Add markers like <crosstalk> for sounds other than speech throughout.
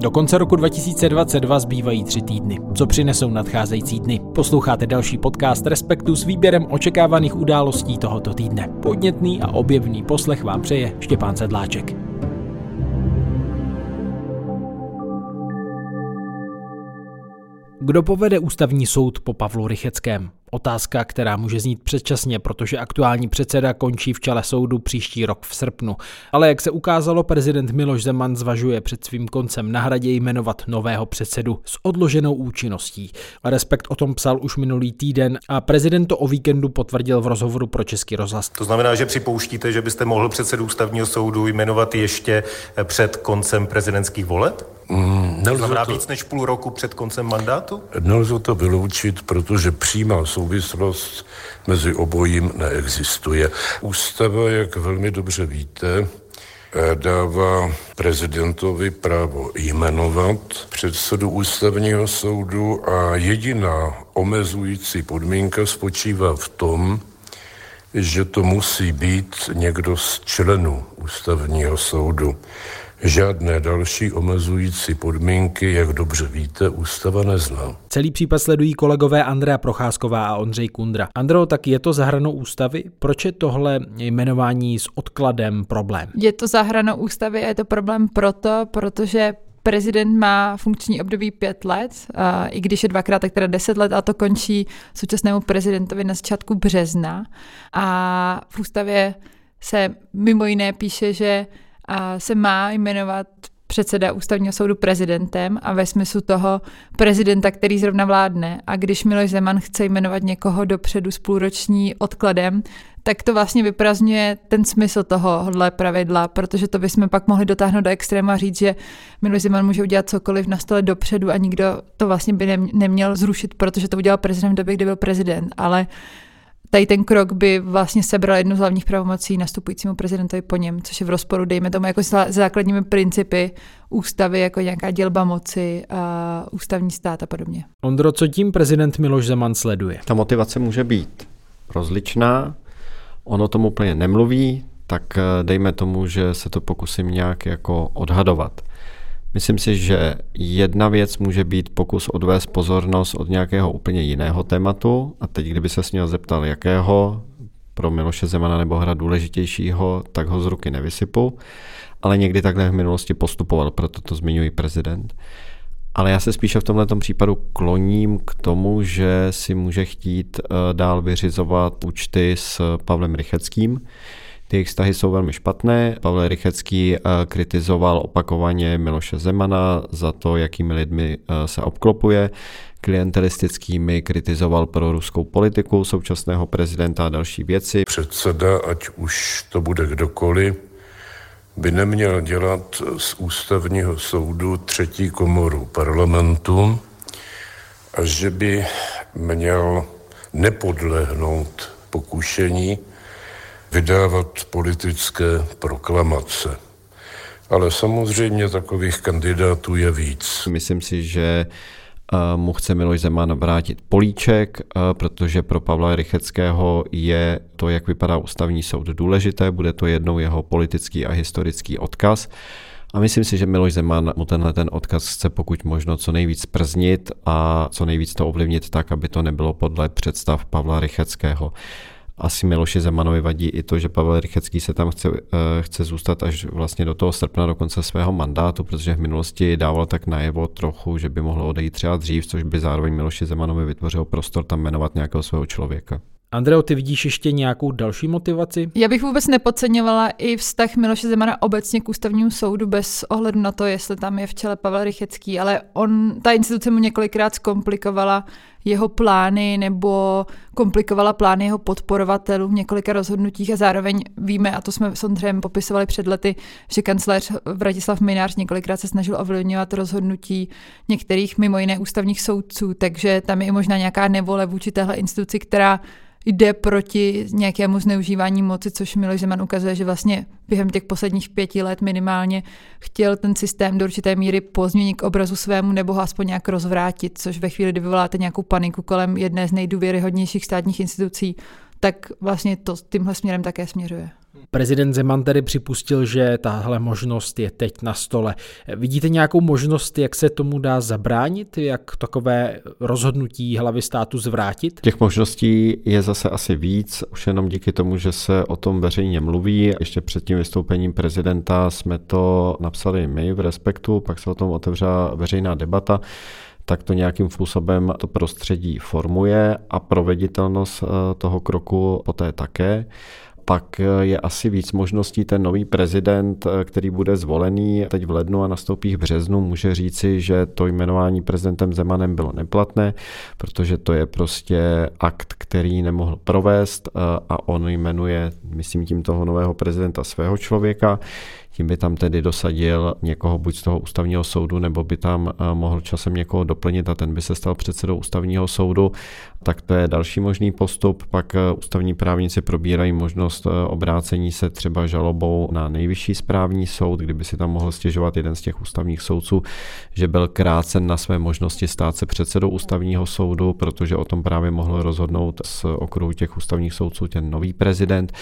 Do konce roku 2022 zbývají tři týdny. Co přinesou nadcházející dny? Posloucháte další podcast Respektu s výběrem očekávaných událostí tohoto týdne. Podnětný a objevný poslech vám přeje Štěpán Sedláček. Kdo povede ústavní soud po Pavlu Rycheckém? Otázka, která může znít předčasně, protože aktuální předseda končí v čele soudu příští rok v srpnu. Ale jak se ukázalo, prezident Miloš Zeman zvažuje před svým koncem na hradě jmenovat nového předsedu s odloženou účinností. Respekt o tom psal už minulý týden a prezident to o víkendu potvrdil v rozhovoru pro Český rozhlas. To znamená, že připouštíte, že byste mohl předsedu ústavního soudu jmenovat ještě před koncem prezidentských voleb? Mm, to znamená to, víc než půl roku před koncem mandátu? Nelze to vyloučit, protože přímá souvislost mezi obojím neexistuje. Ústava, jak velmi dobře víte, dává prezidentovi právo jmenovat předsedu ústavního soudu a jediná omezující podmínka spočívá v tom, že to musí být někdo z členů ústavního soudu. Žádné další omezující podmínky, jak dobře víte, ústava nezná. Celý případ sledují kolegové Andrea Procházková a Ondřej Kundra. Andro, tak je to zahranou ústavy? Proč je tohle jmenování s odkladem problém? Je to zahranou ústavy a je to problém proto, protože prezident má funkční období pět let, a i když je dvakrát, tak teda deset let a to končí současnému prezidentovi na začátku března. A v ústavě se mimo jiné píše, že se má jmenovat předseda ústavního soudu prezidentem a ve smyslu toho prezidenta, který zrovna vládne. A když Miloš Zeman chce jmenovat někoho dopředu s půlroční odkladem, tak to vlastně vyprazňuje ten smysl tohohle pravidla, protože to bychom pak mohli dotáhnout do extrému a říct, že Miloš Zeman může udělat cokoliv na stole dopředu a nikdo to vlastně by neměl zrušit, protože to udělal prezident v době, kdy byl prezident. Ale tady ten krok by vlastně sebral jednu z hlavních pravomocí nastupujícímu prezidentovi po něm, což je v rozporu, dejme tomu, jako s základními principy ústavy, jako nějaká dělba moci, a ústavní stát a podobně. Ondro, co tím prezident Miloš Zeman sleduje? Ta motivace může být rozličná, ono tomu úplně nemluví, tak eh, dejme tomu, že se to pokusím nějak jako odhadovat. Myslím si, že jedna věc může být pokus odvést pozornost od nějakého úplně jiného tématu. A teď, kdyby se s něho zeptal, jakého, pro Miloše Zemana nebo hra důležitějšího, tak ho z ruky nevysypu, ale někdy takhle v minulosti postupoval, proto to zmiňuji prezident. Ale já se spíše v tomhle případu kloním k tomu, že si může chtít eh, dál vyřizovat účty s Pavlem Rycheckým, ty jejich vztahy jsou velmi špatné. Pavel Rychecký eh, kritizoval opakovaně Miloše Zemana za to, jakými lidmi eh, se obklopuje klientelistickými, kritizoval pro ruskou politiku současného prezidenta a další věci. Předseda, ať už to bude kdokoliv, by neměl dělat z ústavního soudu třetí komoru parlamentu a že by měl nepodlehnout pokušení vydávat politické proklamace. Ale samozřejmě takových kandidátů je víc. Myslím si, že eh, mu chce Miloš Zeman vrátit políček, eh, protože pro Pavla Rycheckého je to, jak vypadá ústavní soud, důležité, bude to jednou jeho politický a historický odkaz. A myslím si, že Miloš Zeman mu tenhle ten odkaz chce pokud možno co nejvíc prznit a co nejvíc to ovlivnit tak, aby to nebylo podle představ Pavla Rycheckého asi Miloši Zemanovi vadí i to, že Pavel Rychecký se tam chce, eh, chce zůstat až vlastně do toho srpna, do konce svého mandátu, protože v minulosti dával tak najevo trochu, že by mohlo odejít třeba dřív, což by zároveň Miloši Zemanovi vytvořil prostor tam jmenovat nějakého svého člověka. Andreo, ty vidíš ještě nějakou další motivaci? Já bych vůbec nepodceňovala i vztah Miloše Zemana obecně k ústavnímu soudu bez ohledu na to, jestli tam je v čele Pavel Rychecký, ale on, ta instituce mu několikrát zkomplikovala jeho plány nebo komplikovala plány jeho podporovatelů v několika rozhodnutích a zároveň víme, a to jsme s Ondřejem popisovali před lety, že kancléř Vratislav Minář několikrát se snažil ovlivňovat rozhodnutí některých mimo jiné ústavních soudců, takže tam je i možná nějaká nevole vůči téhle instituci, která jde proti nějakému zneužívání moci, což Miloš Zeman ukazuje, že vlastně během těch posledních pěti let minimálně chtěl ten systém do určité míry pozměnit k obrazu svému nebo ho aspoň nějak rozvrátit, což ve chvíli, kdy vyvoláte nějakou paniku kolem jedné z nejdůvěryhodnějších státních institucí, tak vlastně to tímhle směrem také směřuje. Prezident Zeman tedy připustil, že tahle možnost je teď na stole. Vidíte nějakou možnost, jak se tomu dá zabránit, jak takové rozhodnutí hlavy státu zvrátit? Těch možností je zase asi víc, už jenom díky tomu, že se o tom veřejně mluví. Ještě před tím vystoupením prezidenta jsme to napsali my v Respektu, pak se o tom otevřela veřejná debata tak to nějakým způsobem to prostředí formuje a proveditelnost eh, toho kroku poté také pak je asi víc možností. Ten nový prezident, eh, který bude zvolený teď v lednu a nastoupí v březnu, může říci, že to jmenování prezidentem Zemanem bylo neplatné, protože to je prostě akt, který nemohl provést eh, a on jmenuje, myslím tím toho nového prezidenta svého člověka. Tím by tam tedy dosadil někoho buď z toho ústavního soudu, nebo by tam eh, mohl časem někoho doplnit a ten by se stal předsedou ústavního soudu. Tak to je další možný postup. Pak eh, ústavní právníci probírají možnost eh, obrácení se třeba žalobou na nejvyšší správní soud, kdyby si tam mohl stěžovat jeden z těch ústavních soudců, že byl krácen na své možnosti stát se předsedou ústavního soudu, protože o tom právě mohl rozhodnout z okruhu těch ústavních soudců ten nový prezident.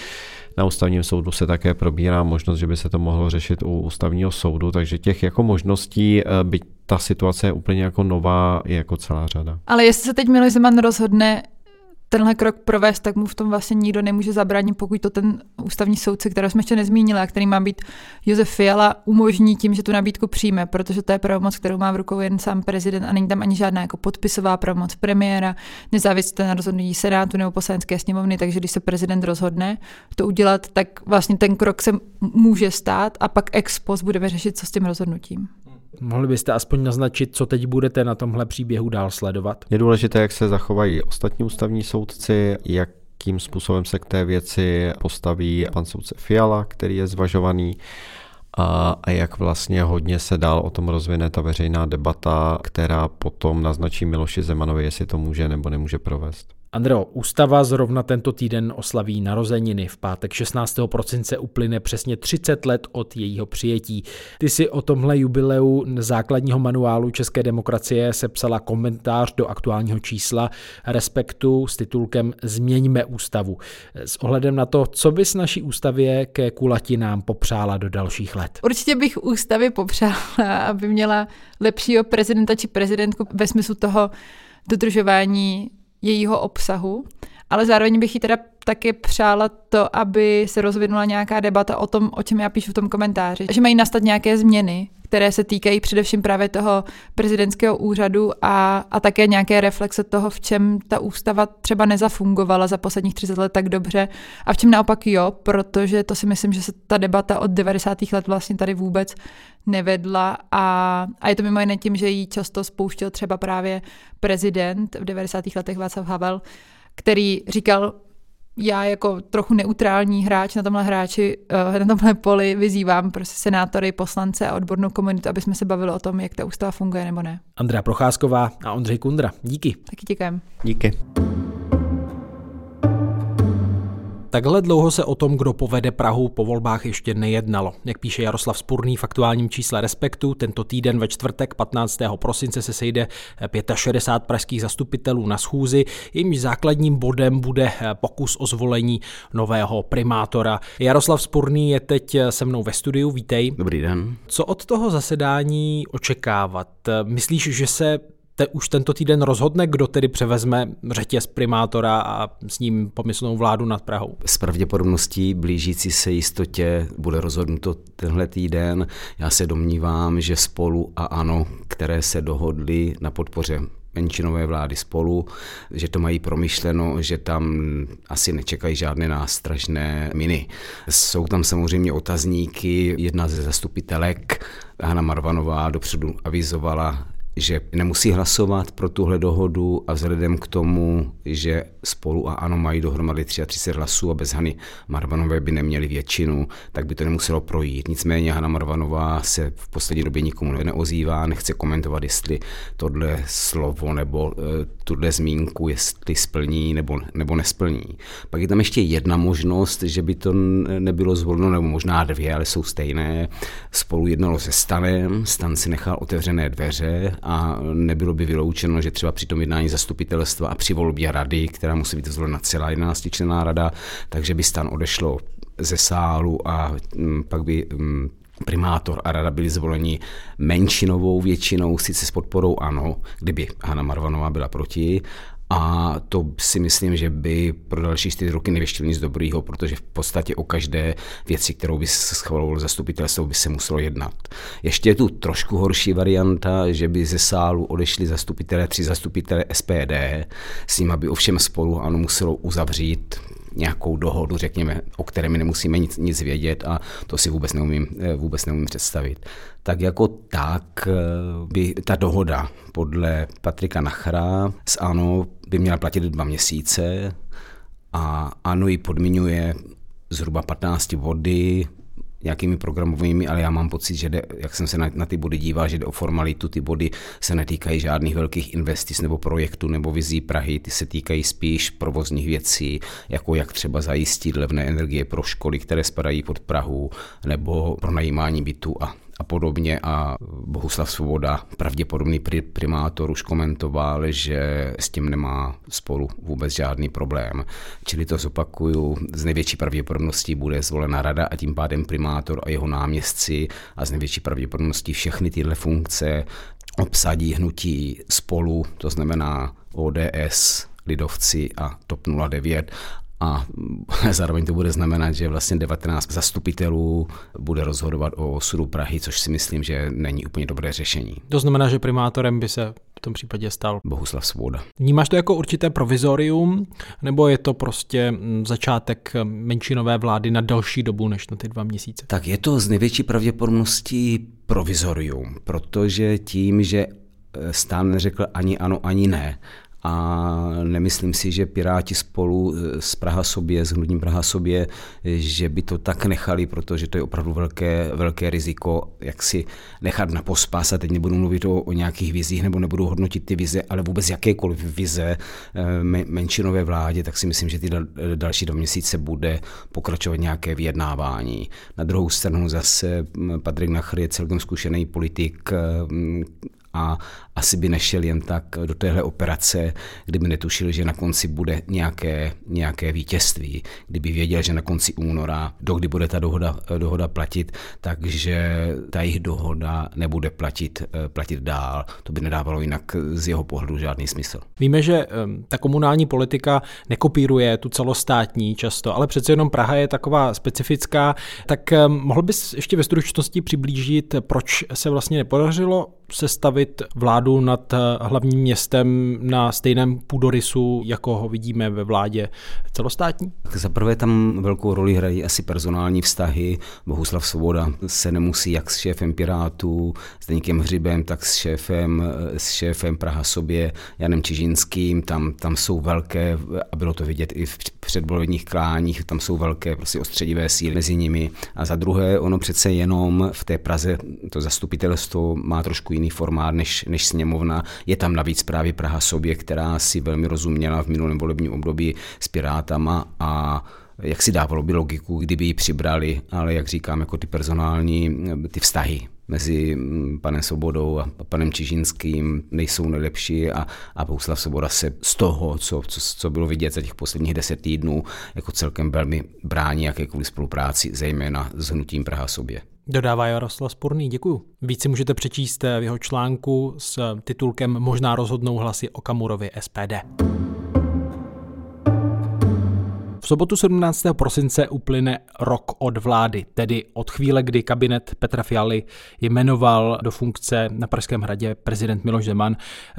Na ústavním soudu se také probírá možnost, že by se to mohlo řešit u ústavního soudu, takže těch jako možností, eh, byť ta situace je úplně jako nová, je jako celá řada. Ale jestli se teď Miloš Zeman rozhodne tenhle krok provést, tak mu v tom vlastně nikdo nemůže zabránit, pokud to ten ústavní soudce, kterého jsme ještě nezmínili a který má být Josef Fiala, umožní tím, že tu nabídku přijme, protože to je pravomoc, kterou má v rukou jen sám prezident a není tam ani žádná jako podpisová pravomoc premiéra, nezávisle na rozhodnutí Senátu nebo poslanecké sněmovny, takže když se prezident rozhodne to udělat, tak vlastně ten krok se může stát a pak ex post budeme řešit, co s tím rozhodnutím. Mohli byste aspoň naznačit, co teď budete na tomhle příběhu dál sledovat? Je důležité, jak se zachovají ostatní ústavní soudci, jak jakým způsobem se k té věci postaví pan soudce Fiala, který je zvažovaný a, a jak vlastně hodně se dál o tom rozvine ta veřejná debata, která potom naznačí Miloši Zemanovi, jestli to může nebo nemůže provést. Andreo, ústava zrovna tento týden oslaví narozeniny. V pátek 16. prosince uplyne přesně 30 let od jejího přijetí. Ty si o tomhle jubileu základního manuálu České demokracie sepsala komentář do aktuálního čísla Respektu s titulkem Změňme ústavu. S ohledem na to, co bys naší ústavě ke kulatinám popřála do dalších let? Určitě bych ústavě popřála, aby měla lepšího prezidenta či prezidentku ve smyslu toho dodržování jejího obsahu, ale zároveň bych jí teda taky přála to, aby se rozvinula nějaká debata o tom, o čem já píšu v tom komentáři. Že mají nastat nějaké změny, které se týkají především právě toho prezidentského úřadu a, a také nějaké reflexe toho, v čem ta ústava třeba nezafungovala za posledních 30 let tak dobře a v čem naopak jo, protože to si myslím, že se ta debata od 90. let vlastně tady vůbec nevedla a, a je to mimo jiné tím, že ji často spouštěl třeba právě prezident v 90. letech Václav Havel, který říkal, já jako trochu neutrální hráč na tomhle hráči, eh, na tomhle poli vyzývám prostě senátory, poslance a odbornou komunitu, aby jsme se bavili o tom, jak ta ústava funguje nebo ne. Andrea Procházková a Ondřej Kundra. Díky. Taky děkujem. Díky. Takhle dlouho se o tom, kdo povede Prahu po volbách ještě nejednalo. Jak píše Jaroslav Spurný v aktuálním čísle Respektu, tento týden ve čtvrtek 15. prosince se sejde 65 pražských zastupitelů na schůzi, jejímž základním bodem bude pokus o zvolení nového primátora. Jaroslav Spurný je teď se mnou ve studiu, vítej. Dobrý den. Co od toho zasedání očekávat? Myslíš, že se te, už tento týden rozhodne, kdo tedy převezme řetěz primátora a s ním pomyslnou vládu nad Prahou? S pravděpodobností blížící se jistotě bude rozhodnuto tenhle týden. Já se domnívám, že spolu a ano, které se dohodly na podpoře menšinové vlády spolu, že to mají promyšleno, že tam asi nečekají žádné nástražné miny. Jsou tam samozřejmě otazníky, jedna ze zastupitelek, Hanna Marvanová, dopředu avizovala, že nemusí hlasovat pro tuhle dohodu a vzhledem k tomu, že spolu a ano mají dohromady 33 hlasů a bez Hany Marvanové by neměli většinu, tak by to nemuselo projít. Nicméně Hana Marvanová se v poslední době nikomu neozývá, nechce komentovat, jestli tohle slovo nebo e, tuhle zmínku, jestli splní nebo, nebo nesplní. Pak je tam ještě jedna možnost, že by to nebylo zvoleno, nebo možná dvě, ale jsou stejné. Spolu jednalo se Stanem, Stan si nechal otevřené dveře a nebylo by vyloučeno, že třeba při tom jednání zastupitelstva a při volbě rady, která musí být zvolena celá 11 člená rada, takže by stan odešlo ze sálu a mm, pak by mm, primátor a rada byli zvoleni menšinovou většinou, sice s podporou ano, kdyby Hanna Marvanová byla proti, a to si myslím, že by pro další čtyři roky nevěštilo nic dobrýho, protože v podstatě o každé věci, kterou by se schvalovalo zastupitelstvo, by se muselo jednat. Ještě je tu trošku horší varianta, že by ze sálu odešli zastupitelé, tři zastupitelé SPD, s ním by ovšem spolu ano muselo uzavřít nějakou dohodu, řekněme, o které my nemusíme nic, nic vědět a to si vůbec neumím, eh, vůbec neumím představit. Tak jako tak eh, by ta dohoda podle Patrika Nachra s ANO by měla platit dva měsíce a ANO ji podmiňuje zhruba 15 body, nějakými programovými, ale já mám pocit, že jde, jak jsem se na, na ty body díval, že jde o formalitu, ty body se netýkají žádných velkých investic nebo projektů nebo vizí Prahy, ty se týkají spíš provozních věcí, jako jak třeba zajistit levné energie pro školy, které spadají pod Prahu, nebo pro najímání bytu a a podobně a Bohuslav Svoboda, pravděpodobný primátor, už komentoval, že s tím nemá spolu vůbec žádný problém. Čili to zopakuju, z největší pravděpodobností bude zvolena rada a tím pádem primátor a jeho náměstci a z největší pravděpodobností všechny tyhle funkce obsadí hnutí spolu, to znamená ODS, lidovci a TOP 09 a <laughs> zároveň to bude znamenat, že vlastně 19 zastupitelů bude rozhodovat o osudu Prahy, což si myslím, že není úplně dobré řešení. To znamená, že primátorem by se v tom případě stal Bohuslav Svoboda. Vnímáš to jako určité provizorium, nebo je to prostě mm, začátek menšinové vlády na další dobu než na ty dva měsíce? Tak je to z největší pravděpodobností provizorium, protože tím, že eh, stán neřekl ani ano, ani ne, a nemyslím si, že Piráti spolu eh, s Praha sobě, s hnutím Praha sobě, že by to tak nechali, protože to je opravdu velké, velké riziko, jak si nechat na pospas a teď nebudu mluvit o, o nějakých vizích nebo nebudu hodnotit ty vize, ale vůbec jakékoliv vize eh, menšinové vládě, tak si myslím, že ty další dva měsíce bude pokračovat nějaké vyjednávání. Na druhou stranu zase Patrik Nachr je celkem zkušený politik, hm, a asi by nešel jen tak do téhle operace, kdyby netušil, že na konci bude nějaké, nějaké vítězství, kdyby věděl, že na konci února, dokdy bude ta dohoda, dohoda platit, takže ta jejich dohoda nebude platit, platit dál. To by nedávalo jinak z jeho pohledu žádný smysl. Víme, že ta komunální politika nekopíruje tu celostátní často, ale přece jenom Praha je taková specifická. Tak mohl bys ještě ve stručnosti přiblížit, proč se vlastně nepodařilo sestavit vládu nad eh, hlavním městem na stejném půdorysu, jako ho vidíme ve vládě celostátní? Za prvé tam velkou roli hrají asi personální vztahy. Bohuslav Svoboda se nemusí jak s šéfem Pirátů, s Deníkem Hřibem, tak s šéfem, eh, s šéfem Praha sobě, Janem Čižinským. Tam, tam jsou velké, a bylo to vidět i v předvolebních kláních, tam jsou velké prostě ostředivé síly mezi nimi. A za druhé, ono přece jenom v té Praze to zastupitelstvo má trošku jiný formát než, než sněmovna. Je tam navíc právě Praha sobě, která si velmi rozuměla v minulém volebním období s Pirátama a jak si dávalo by logiku, kdyby ji přibrali, ale jak říkám, jako ty personální, ty vztahy mezi mm, panem Sobodou a panem Čižinským nejsou nejlepší a, a Bouslav Soboda se z toho, co, co, co bylo vidět za těch posledních deset týdnů, jako celkem velmi brání jakékoliv spolupráci, zejména s hnutím Praha sobě. Dodává Jaroslav Sporný, děkuju. Víc si můžete přečíst v jeho článku s titulkem Možná rozhodnou hlasy o Kamurovi SPD. V sobotu 17. prosince uplyne rok od vlády, tedy od chvíle, kdy kabinet Petra Fialy jmenoval do funkce na Pražském hradě prezident Miloš Zeman.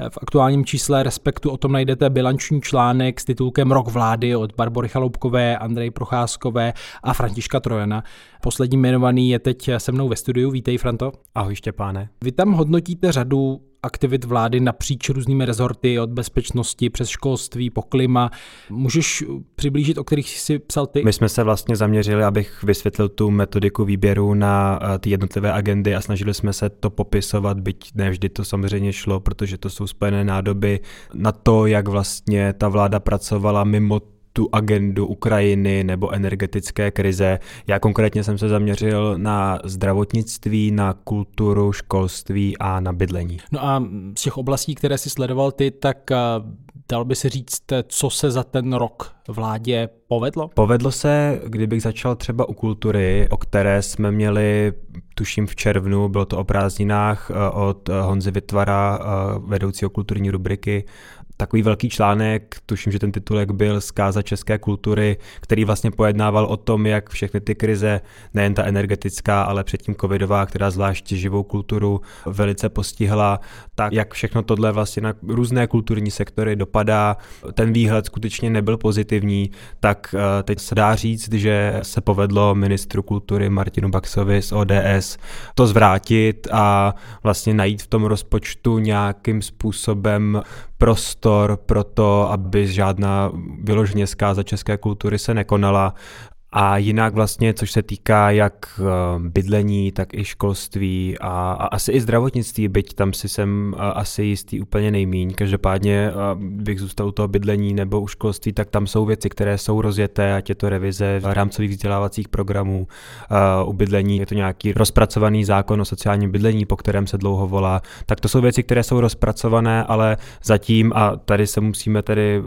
V aktuálním čísle Respektu o tom najdete bilanční článek s titulkem Rok vlády od Barbory Chaloupkové, Andrej Procházkové a Františka Trojana. Poslední jmenovaný je teď se mnou ve studiu. Vítej, Franto. Ahoj, Štěpáne. Vy tam hodnotíte řadu aktivit vlády napříč různými rezorty, od bezpečnosti přes školství po klima. Můžeš přiblížit, o kterých jsi psal ty? My jsme se vlastně zaměřili, abych vysvětlil tu metodiku výběru na eh, ty jednotlivé agendy a snažili jsme se to popisovat, byť ne vždy to samozřejmě šlo, protože to jsou spojené nádoby na to, jak vlastně ta vláda pracovala mimo tu agendu Ukrajiny nebo energetické krize. Já konkrétně jsem se zaměřil na zdravotnictví, na kulturu, školství a na bydlení. No a z těch oblastí, které si sledoval ty, tak Dal by se říct, co se za ten rok vládě povedlo? Povedlo se, kdybych začal třeba u kultury, o které jsme měli, tuším v červnu, bylo to o prázdninách eh, od Honzy Vytvara, eh, vedoucího kulturní rubriky, takový velký článek, tuším, že ten titulek byl Zkáza české kultury, který vlastně pojednával o tom, jak všechny ty krize, nejen ta energetická, ale předtím covidová, která zvlášť živou kulturu velice postihla, tak jak všechno tohle vlastně na různé kulturní sektory dopadá. Ten výhled skutečně nebyl pozitivní, tak eh, teď se dá říct, že se povedlo ministru kultury Martinu Baxovi z ODS to zvrátit a vlastně najít v tom rozpočtu nějakým způsobem prostor pro to, aby žádná vyloženě zkáza české kultury se nekonala a jinak vlastně, což se týká jak eh, bydlení, tak i školství a, a asi i zdravotnictví, byť tam si jsem eh, asi jistý úplně nejmíň. Každopádně eh, bych zůstal u toho bydlení nebo u školství, tak tam jsou věci, které jsou rozjeté, ať je to revize rámcových vzdělávacích programů. U bydlení je to nějaký rozpracovaný zákon o sociálním bydlení, po kterém se dlouho volá. Tak to jsou věci, které jsou rozpracované, ale zatím, a tady se musíme tedy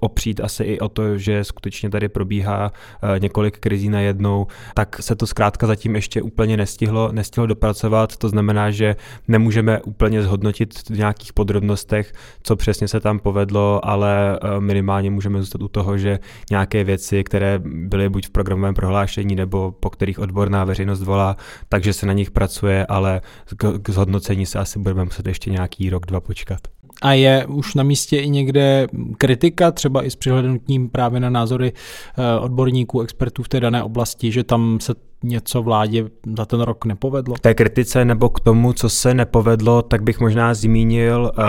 opřít asi i o to, že skutečně tady probíhá několik krizí najednou, tak se to zkrátka zatím ještě úplně nestihlo, nestihlo dopracovat. To znamená, že nemůžeme úplně zhodnotit v nějakých podrobnostech, co přesně se tam povedlo, ale eh, minimálně můžeme zůstat u toho, že nějaké věci, které byly buď v programovém prohlášení nebo po kterých odborná veřejnost volá, takže se na nich pracuje, ale k zhodnocení se asi budeme muset ještě nějaký rok, dva počkat. A je už na místě i někde kritika, třeba i s přihlednutím právě na názory eh, odborníků, expertů v té dané oblasti, že tam se něco vládě za ten rok nepovedlo? K té kritice nebo k tomu, co se nepovedlo, tak bych možná zmínil uh,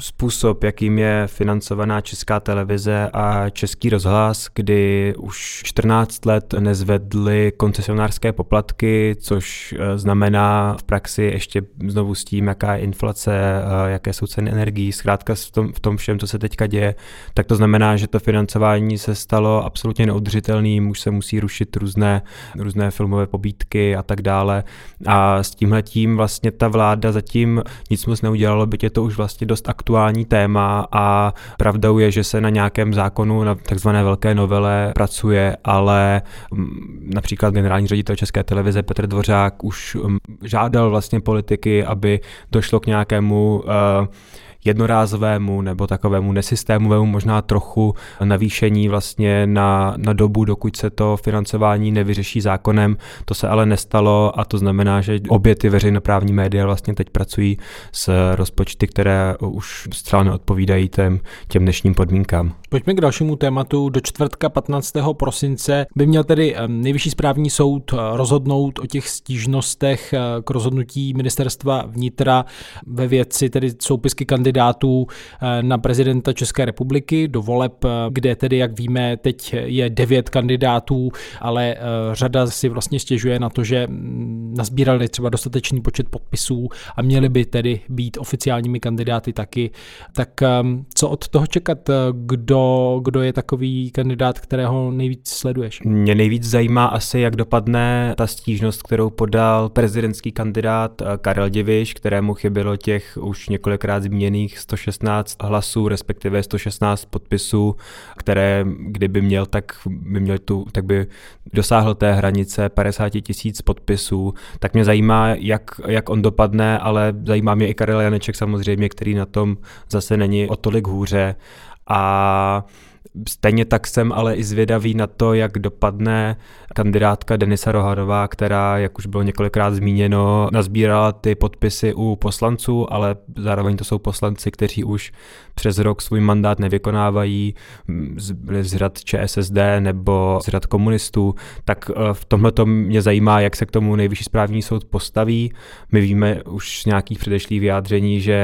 způsob, jakým je financovaná česká televize a český rozhlas, kdy už 14 let nezvedly koncesionářské poplatky, což uh, znamená v praxi ještě znovu s tím, jaká je inflace, uh, jaké jsou ceny energií, zkrátka v tom, v tom všem, co se teďka děje, tak to znamená, že to financování se stalo absolutně neudržitelným, už se musí rušit různé různé filmové pobídky a tak dále. A s tímhle tím vlastně ta vláda zatím nic moc neudělalo, byť je to už vlastně dost aktuální téma a pravdou je, že se na nějakém zákonu, na takzvané velké novele pracuje, ale mm, například generální ředitel České televize Petr Dvořák už mm, žádal vlastně politiky, aby došlo k nějakému uh, jednorázovému nebo takovému nesystémovému možná trochu navýšení vlastně na, na dobu, dokud se to financování nevyřeší zákonem. To se ale nestalo a to znamená, že obě ty veřejnoprávní média vlastně teď pracují s rozpočty, které už zcela neodpovídají těm, těm dnešním podmínkám. Pojďme k dalšímu tématu. Do čtvrtka 15. prosince by měl tedy nejvyšší správní soud eh, rozhodnout o těch stížnostech eh, k rozhodnutí ministerstva vnitra ve věci tedy soupisky kandidátů eh, na prezidenta České republiky do voleb, kde tedy, jak víme, teď je devět kandidátů, ale řada si vlastně stěžuje na to, že mm, nazbírali třeba dostatečný počet podpisů a měli by tedy být oficiálními kandidáty taky. Tak co od toho čekat? Kdo kdo, je takový kandidát, kterého nejvíc sleduješ? Mě nejvíc zajímá asi, jak dopadne ta stížnost, kterou podal prezidentský kandidát eh, Karel Diviš, kterému chybělo těch už několikrát zmíněných 116 hlasů, respektive 116 podpisů, které kdyby měl, tak by měl tu, tak by dosáhl té hranice 50 tisíc podpisů. Tak mě zajímá, jak, jak on dopadne, ale zajímá mě i Karel Janeček samozřejmě, který na tom zase není o tolik hůře a Stejně tak jsem ale i zvědavý na to, jak dopadne kandidátka Denisa Rohadová, která, jak už bylo několikrát zmíněno, nazbírala ty podpisy u poslanců, ale zároveň to jsou poslanci, kteří už přes rok svůj mandát nevykonávají z, z řad ČSSD nebo z řad komunistů, tak eh, v tomhle mě zajímá, jak se k tomu nejvyšší správní soud postaví. My víme už z nějakých předešlých vyjádření, že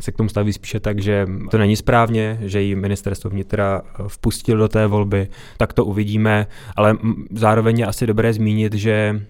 se k tomu staví spíše tak, že to není správně, že jí ministerstvo vnitra eh, vpustil do té volby, tak to uvidíme, ale zároveň je asi dobré zmínit, že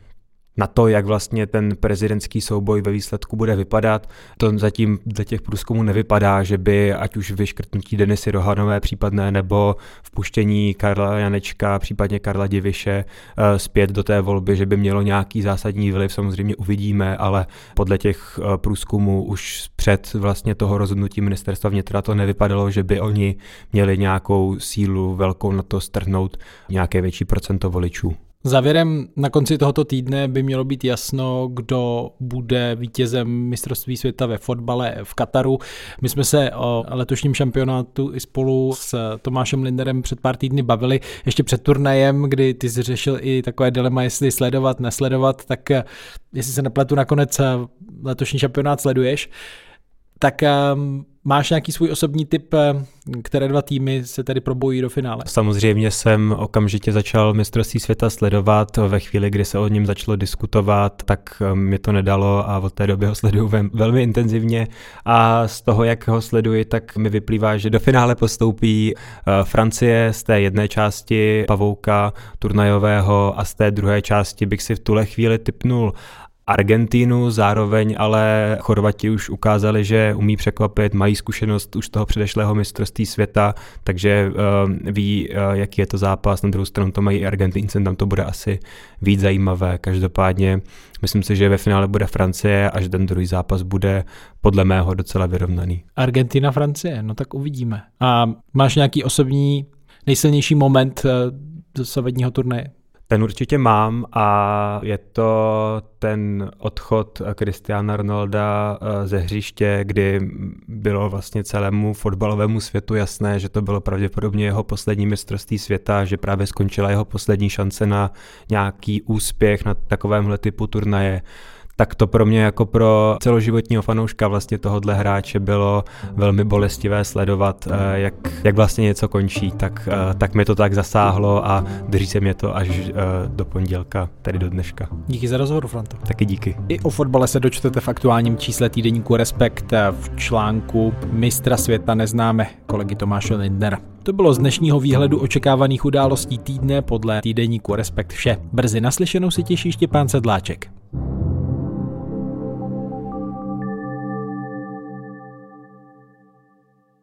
na to, jak vlastně ten prezidentský souboj ve výsledku bude vypadat. To zatím dle těch průzkumů nevypadá, že by ať už vyškrtnutí Denisy Rohanové případné nebo vpuštění Karla Janečka, případně Karla Diviše eh, zpět do té volby, že by mělo nějaký zásadní vliv, samozřejmě uvidíme, ale podle těch eh, průzkumů už před vlastně toho rozhodnutí ministerstva vnitra to nevypadalo, že by oni měli nějakou sílu velkou na to strhnout nějaké větší procento voličů. Závěrem na konci tohoto týdne by mělo být jasno, kdo bude vítězem mistrovství světa ve fotbale v Kataru. My jsme se o letošním šampionátu i spolu s Tomášem Linderem před pár týdny bavili, ještě před turnajem, kdy ty jsi řešil i takové dilema, jestli sledovat, nesledovat, tak jestli se nepletu nakonec letošní šampionát sleduješ tak um, máš nějaký svůj osobní tip, eh, které dva týmy se tedy probojí do finále? Samozřejmě jsem okamžitě začal mistrovství světa sledovat. Ve chvíli, kdy se o něm začalo diskutovat, tak mi to nedalo a od té doby ho sleduju velmi intenzivně. A z toho, jak ho sleduji, tak mi vyplývá, že do finále postoupí eh, Francie z té jedné části pavouka turnajového a z té druhé části bych si v tuhle chvíli typnul Argentínu, zároveň ale Chorvati už ukázali, že umí překvapit, mají zkušenost už toho předešlého mistrovství světa, takže uh, ví, uh, jaký je to zápas. Na druhou stranu to mají i Argentince, tam to bude asi víc zajímavé. Každopádně myslím si, že ve finále bude Francie a že ten druhý zápas bude podle mého docela vyrovnaný. Argentina, Francie, no tak uvidíme. A máš nějaký osobní nejsilnější moment uh, dosavadního turnaje? Ten určitě mám a je to ten odchod Cristiana Ronalda eh, ze hřiště, kdy bylo vlastně celému fotbalovému světu jasné, že to bylo pravděpodobně jeho poslední mistrovství světa, že právě skončila jeho poslední šance na nějaký úspěch na takovémhle typu turnaje tak to pro mě jako pro celoživotního fanouška vlastně tohohle hráče bylo velmi bolestivé sledovat, eh, jak, jak vlastně něco končí, tak, eh, tak mi to tak zasáhlo a drží se mě to až eh, do pondělka, tedy do dneška. Díky za rozhovor, Franto. Taky díky. I o fotbale se dočtete v aktuálním čísle týdeníku Respekt v článku Mistra světa neznáme kolegy Tomáše Lindnera. To bylo z dnešního výhledu očekávaných událostí týdne podle týdeníku Respekt vše. Brzy naslyšenou si těší Štěpán Sedláček.